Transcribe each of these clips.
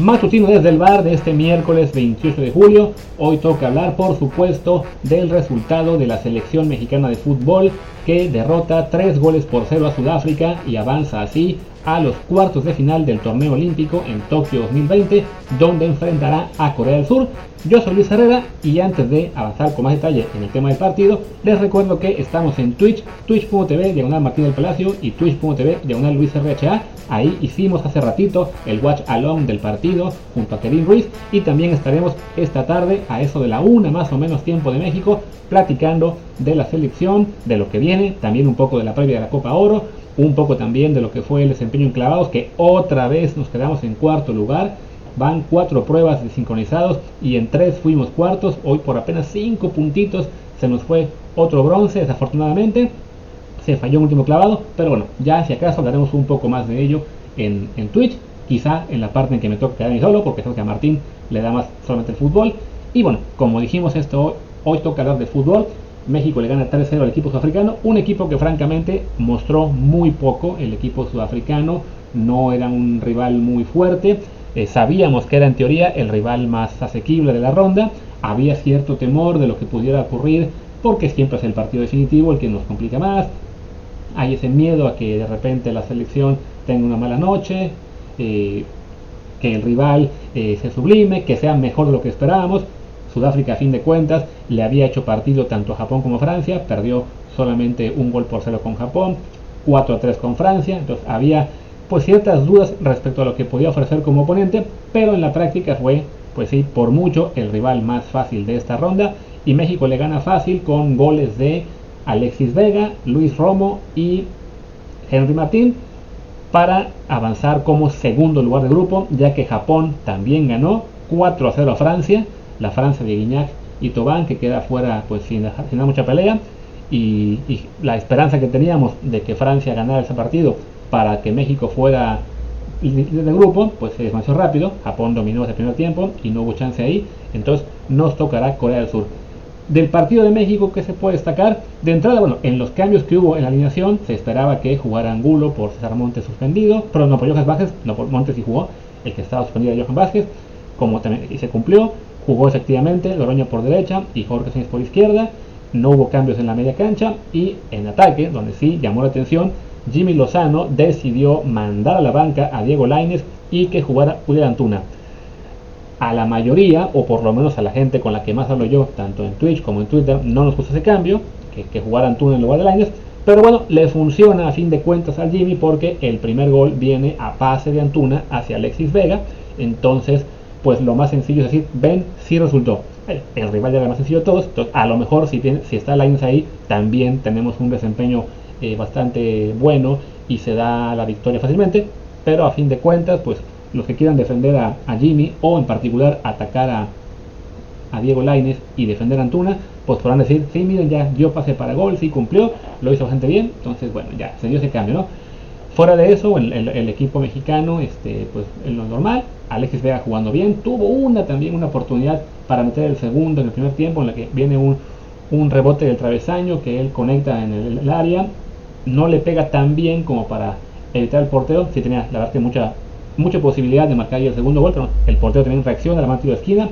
Matutino desde el bar de este miércoles 28 de julio. Hoy toca hablar, por supuesto, del resultado de la selección mexicana de fútbol que derrota 3 goles por 0 a Sudáfrica y avanza así a los cuartos de final del torneo olímpico en Tokio 2020, donde enfrentará a Corea del Sur. Yo soy Luis Herrera y antes de avanzar con más detalle en el tema del partido, les recuerdo que estamos en Twitch, twitch.tv diagonal Martín del Palacio y twitch.tv diagonal Luis RHA. Ahí hicimos hace ratito el watch along del partido junto a Kevin Ruiz y también estaremos esta tarde a eso de la una más o menos tiempo de México platicando de la selección, de lo que viene, también un poco de la previa de la Copa Oro, un poco también de lo que fue el desempeño en clavados, que otra vez nos quedamos en cuarto lugar. Van cuatro pruebas de sincronizados y en tres fuimos cuartos. Hoy por apenas cinco puntitos se nos fue otro bronce, desafortunadamente. Se falló un último clavado, pero bueno, ya si acaso hablaremos un poco más de ello en, Twitch. Quizá en la parte en que me toca quedarme solo, porque creo que a Martín le da más solamente el fútbol. Y bueno, como dijimos esto hoy, hoy toca hablar de fútbol. México le gana 3-0 al equipo sudafricano, un equipo que francamente mostró muy poco, el equipo sudafricano no era un rival muy fuerte, eh, sabíamos que era en teoría el rival más asequible de la ronda, había cierto temor de lo que pudiera ocurrir, porque siempre es el partido definitivo el que nos complica más, hay ese miedo a que de repente la selección tenga una mala noche, eh, que el rival eh, se sublime, que sea mejor de lo que esperábamos, Sudáfrica a fin de cuentas le había hecho partido tanto a Japón como a Francia, perdió solamente un gol por cero con Japón, 4 a 3 con Francia, entonces había pues ciertas dudas respecto a lo que podía ofrecer como oponente, pero en la práctica fue pues sí, por mucho el rival más fácil de esta ronda y México le gana fácil con goles de Alexis Vega, Luis Romo y Henry Martín para avanzar como segundo lugar de grupo, ya que Japón también ganó 4 a 0 a Francia la Francia de Guignac y Tobán, que queda fuera pues sin, sin mucha pelea, y, la esperanza que teníamos de que Francia ganara ese partido para que México fuera líder del grupo, pues se desmanchó rápido, Japón dominó ese primer tiempo y no hubo chance ahí, entonces nos tocará Corea del Sur. Del partido de México, que se puede destacar? De entrada, bueno, en los cambios que hubo en la alineación, se esperaba que jugara Angulo por César Montes suspendido, pero no por Johan Vázquez, no por Montes y jugó, el que estaba suspendido de Johan Vázquez, como también y se cumplió. Jugó efectivamente Loroño por derecha y Jorge Sánchez por izquierda. No hubo cambios en la media cancha y en ataque, donde sí llamó la atención, Jimmy Lozano decidió mandar a la banca a Diego Laines y que jugara Julián Antuna. A la mayoría, o por lo menos a la gente con la que más hablo yo, tanto en Twitch como en Twitter, no nos gusta ese cambio, que, que jugara Antuna en lugar de Laines, pero bueno, le funciona a fin de cuentas al Jimmy porque el primer gol viene a pase de Antuna hacia Alexis Vega, entonces pues lo más sencillo es decir, ven, si resultó. El, rival ya era más sencillo de todos, entonces a lo mejor si, tiene, si está Lions ahí, también tenemos un desempeño eh, bastante bueno y se da la victoria fácilmente, pero a fin de cuentas, pues los que quieran defender a, Jimmy o en particular atacar a, a Diego Laines y defender a Antuna, pues podrán decir, sí, miren, ya dio pase para gol, sí cumplió, lo hizo bastante bien, entonces bueno, ya se dio ese cambio, ¿no? Fuera de eso, el, equipo mexicano, este, pues en lo normal, Alexis Vega jugando bien, tuvo una también una oportunidad para meter el segundo en el primer tiempo, en la que viene un, rebote del travesaño que él conecta en el, área, no le pega tan bien como para evitar el portero, si tenía la verdad que mucha, mucha posibilidad de marcar el segundo gol, pero el portero también reacciona, la mano de esquina,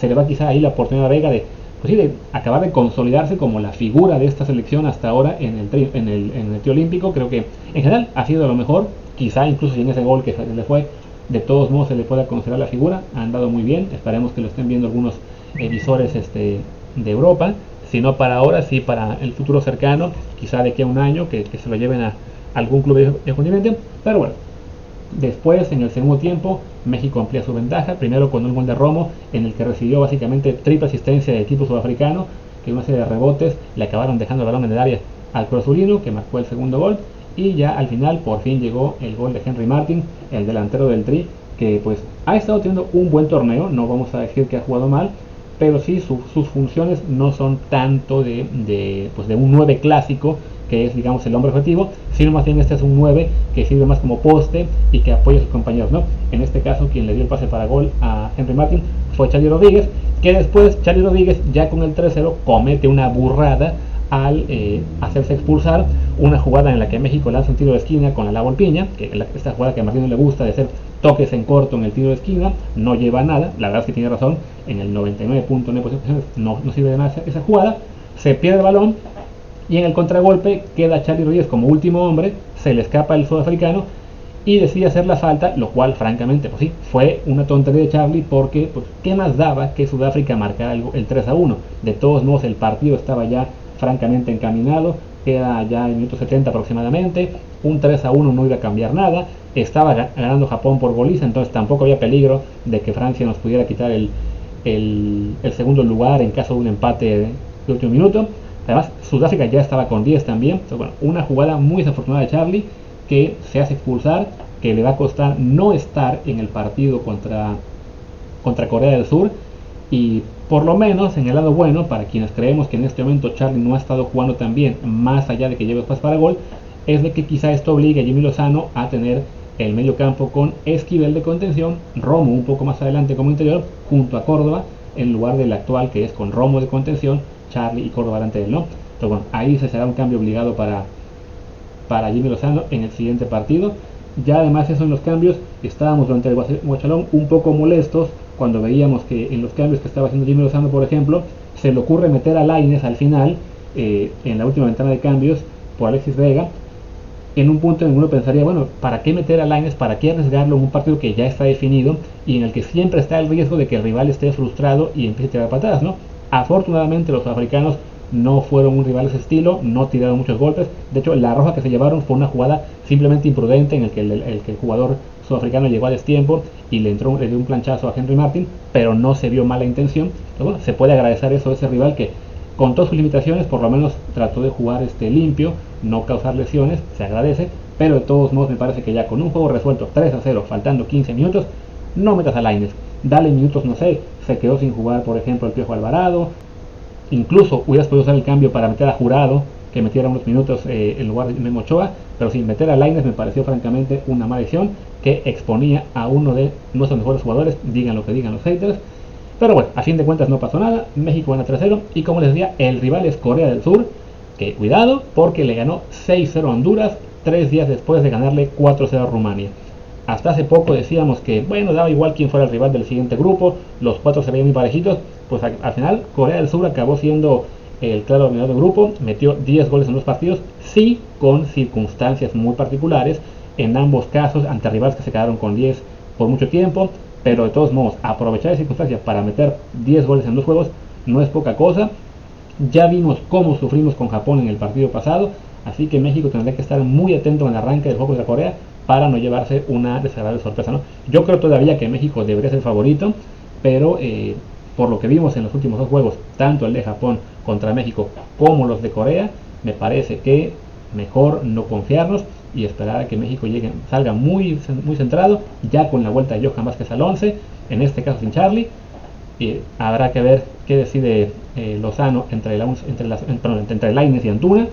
se le va quizá ahí la oportunidad a Vega de pues sí, de acabar de consolidarse como la figura de esta selección hasta ahora en el, en el, en el olímpico. Creo que en general ha sido lo mejor, quizá incluso sin ese gol que se le fue, de todos modos se le pueda considerar la figura. Ha andado muy bien, esperemos que lo estén viendo algunos emisores este, de Europa. Si no para ahora, sí para el futuro cercano, quizá de aquí a un año, que, se lo lleven a algún club de continente. Pero bueno, Después, en el segundo tiempo, México amplía su ventaja, primero con un gol de Romo, en el que recibió básicamente triple asistencia del equipo sudafricano, que una serie de rebotes le acabaron dejando el balón en el área al Cruzulino, que marcó el segundo gol, y ya al final por fin llegó el gol de Henry Martin, el delantero del Tri, que pues ha estado teniendo un buen torneo, no vamos a decir que ha jugado mal, pero sí sus funciones no son tanto de, de, pues de un 9 clásico, que es digamos el hombre objetivo, sino más bien este es un 9 que sirve más como poste y que apoya a sus compañeros, ¿no? En este caso quien le dio el pase para gol a Henry Martin fue Charlie Rodríguez, que después Charlie Rodríguez ya con el 3-0 comete una burrada al eh, hacerse expulsar. Una jugada en la que México lanza un tiro de esquina con la Volpiña, que esta jugada que a Martín le gusta de hacer toques en corto en el tiro de esquina, no lleva a nada, la verdad es que tiene razón, en el 99.9% no, no sirve de nada esa jugada, se pierde el balón y en el contragolpe queda Charlie Rodríguez como último hombre, se le escapa el sudafricano y decide hacer la falta, lo cual francamente, pues sí, fue una tontería de Charlie porque, pues, ¿qué más daba que Sudáfrica marcara el, el 3 a 1? De todos modos, el partido estaba ya francamente encaminado, queda ya en minuto 70 aproximadamente, un 3 a 1 no iba a cambiar nada, estaba ganando Japón por goliza, entonces tampoco había peligro de que Francia nos pudiera quitar el, el, segundo lugar en caso de un empate de último minuto. Además, Sudáfrica ya estaba con 10 también. Entonces, bueno, una jugada muy desafortunada de Charlie que se hace expulsar, que le va a costar no estar en el partido contra, contra Corea del Sur. Y por lo menos, en el lado bueno, para quienes creemos que en este momento Charlie no ha estado jugando tan bien, más allá de que lleve después para gol, es de que quizá esto obligue a Jimmy Lozano a tener el medio campo con Esquivel de contención, Romo un poco más adelante como interior, junto a Córdoba, en lugar del actual que es con Romo de contención, Charlie y Córdoba delante de ¿no? Entonces, bueno, ahí se será un cambio obligado para, para Jimmy Lozano en el siguiente partido. Ya además eso en los cambios, estábamos durante el Guachalón un poco molestos cuando veíamos que en los cambios que estaba haciendo Jimmy Lozano, por ejemplo, se le ocurre meter a Laines al final, eh, en la última ventana de cambios, por Alexis Vega, en un punto en uno pensaría, bueno, ¿para qué meter a Laines? ¿Para qué arriesgarlo en un partido que ya está definido y en el que siempre está el riesgo de que el rival esté frustrado y empiece a tirar patadas, ¿no? Afortunadamente los africanos no fueron un rival de ese estilo, no tiraron muchos golpes. De hecho, la roja que se llevaron fue una jugada simplemente imprudente en el que el, jugador sudafricano llegó a destiempo y le entró le dio un planchazo a Henry Martin, pero no se vio mala intención. se puede agradecer eso a ese rival que con todas sus limitaciones por lo menos trató de jugar este limpio, no causar lesiones, se agradece, pero de todos modos me parece que ya con un juego resuelto 3 a 0, faltando 15 minutos, no metas a Laines. Dale minutos, no sé, se quedó sin jugar, por ejemplo, el Piojo Alvarado, Incluso hubieras podido usar el cambio para meter a Jurado, que metiera unos minutos eh, en lugar de Memo Ochoa, pero sin meter a Laines me pareció francamente una maldición que exponía a uno de nuestros mejores jugadores, digan lo que digan los haters. Pero bueno, a fin de cuentas no pasó nada, México gana 3-0 y como les decía, el rival es Corea del Sur, que cuidado porque le ganó 6-0 a Honduras tres días después de ganarle 4-0 a Rumania. Hasta hace poco decíamos que, bueno, daba igual quién fuera el rival del siguiente grupo, los cuatro se veían muy parejitos, pues al, final Corea del Sur acabó siendo el claro dominador del grupo, metió 10 goles en dos partidos, sí con circunstancias muy particulares, en ambos casos ante rivales que se quedaron con 10 por mucho tiempo, pero de todos modos, aprovechar las circunstancias para meter 10 goles en dos juegos no es poca cosa. Ya vimos cómo sufrimos con Japón en el partido pasado, así que México tendrá que estar muy atento en el arranque del juego contra Corea para no llevarse una desagradable sorpresa. ¿no? Yo creo todavía que México debería ser favorito, pero eh, por lo que vimos en los últimos dos juegos, tanto el de Japón contra México como los de Corea, me parece que mejor no confiarnos y esperar a que México llegue, salga muy, muy centrado, ya con la vuelta de Johan Vázquez al 11, en este caso sin Charlie. Habrá que ver qué decide eh, Lozano entre, la, entre, las, entre Laines y Antuna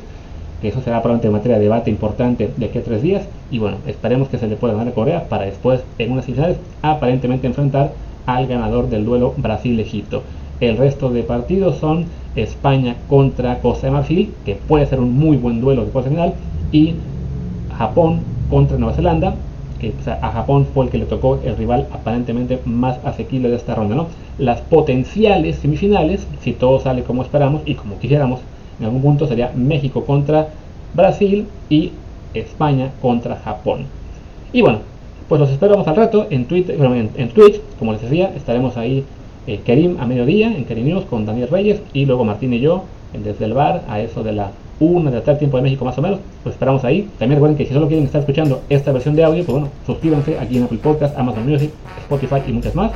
que eso será probablemente materia de debate importante de aquí tres días. Y bueno, esperemos que se le pueda ganar a Corea para después, en unas finales, aparentemente enfrentar al ganador del duelo Brasil-Egipto. El resto de partidos son España contra Costa de Marfil, que puede ser un muy buen duelo de cuarto final, y Japón contra Nueva Zelanda, que a Japón fue el que le tocó el rival aparentemente más asequible de esta ronda. ¿no? Las potenciales semifinales, si todo sale como esperamos y como quisiéramos, en algún punto sería México contra Brasil y España contra Japón. Y bueno, pues los esperamos al rato en, Twitter, en, Twitch, como les decía, estaremos ahí eh, Kerim a mediodía en Kerim News con Daniel Reyes y luego Martín y yo desde el bar a eso de la 1 de la tiempo de México más o menos, pues esperamos ahí. También recuerden que si solo quieren estar escuchando esta versión de audio, pues bueno, suscríbanse aquí en Apple Podcast, Amazon Music, Spotify y muchas más.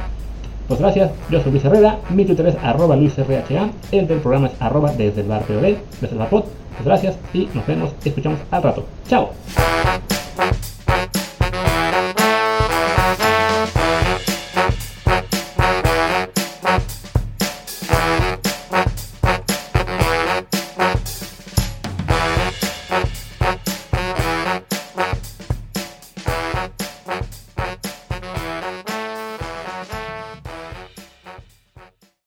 Pues gracias, yo soy Luis Herrera, mi Twitter es arroba LuisRHA, el del programa es arroba desde el bar POD, desde el bar Pues gracias y nos vemos, escuchamos al rato. ¡Chao!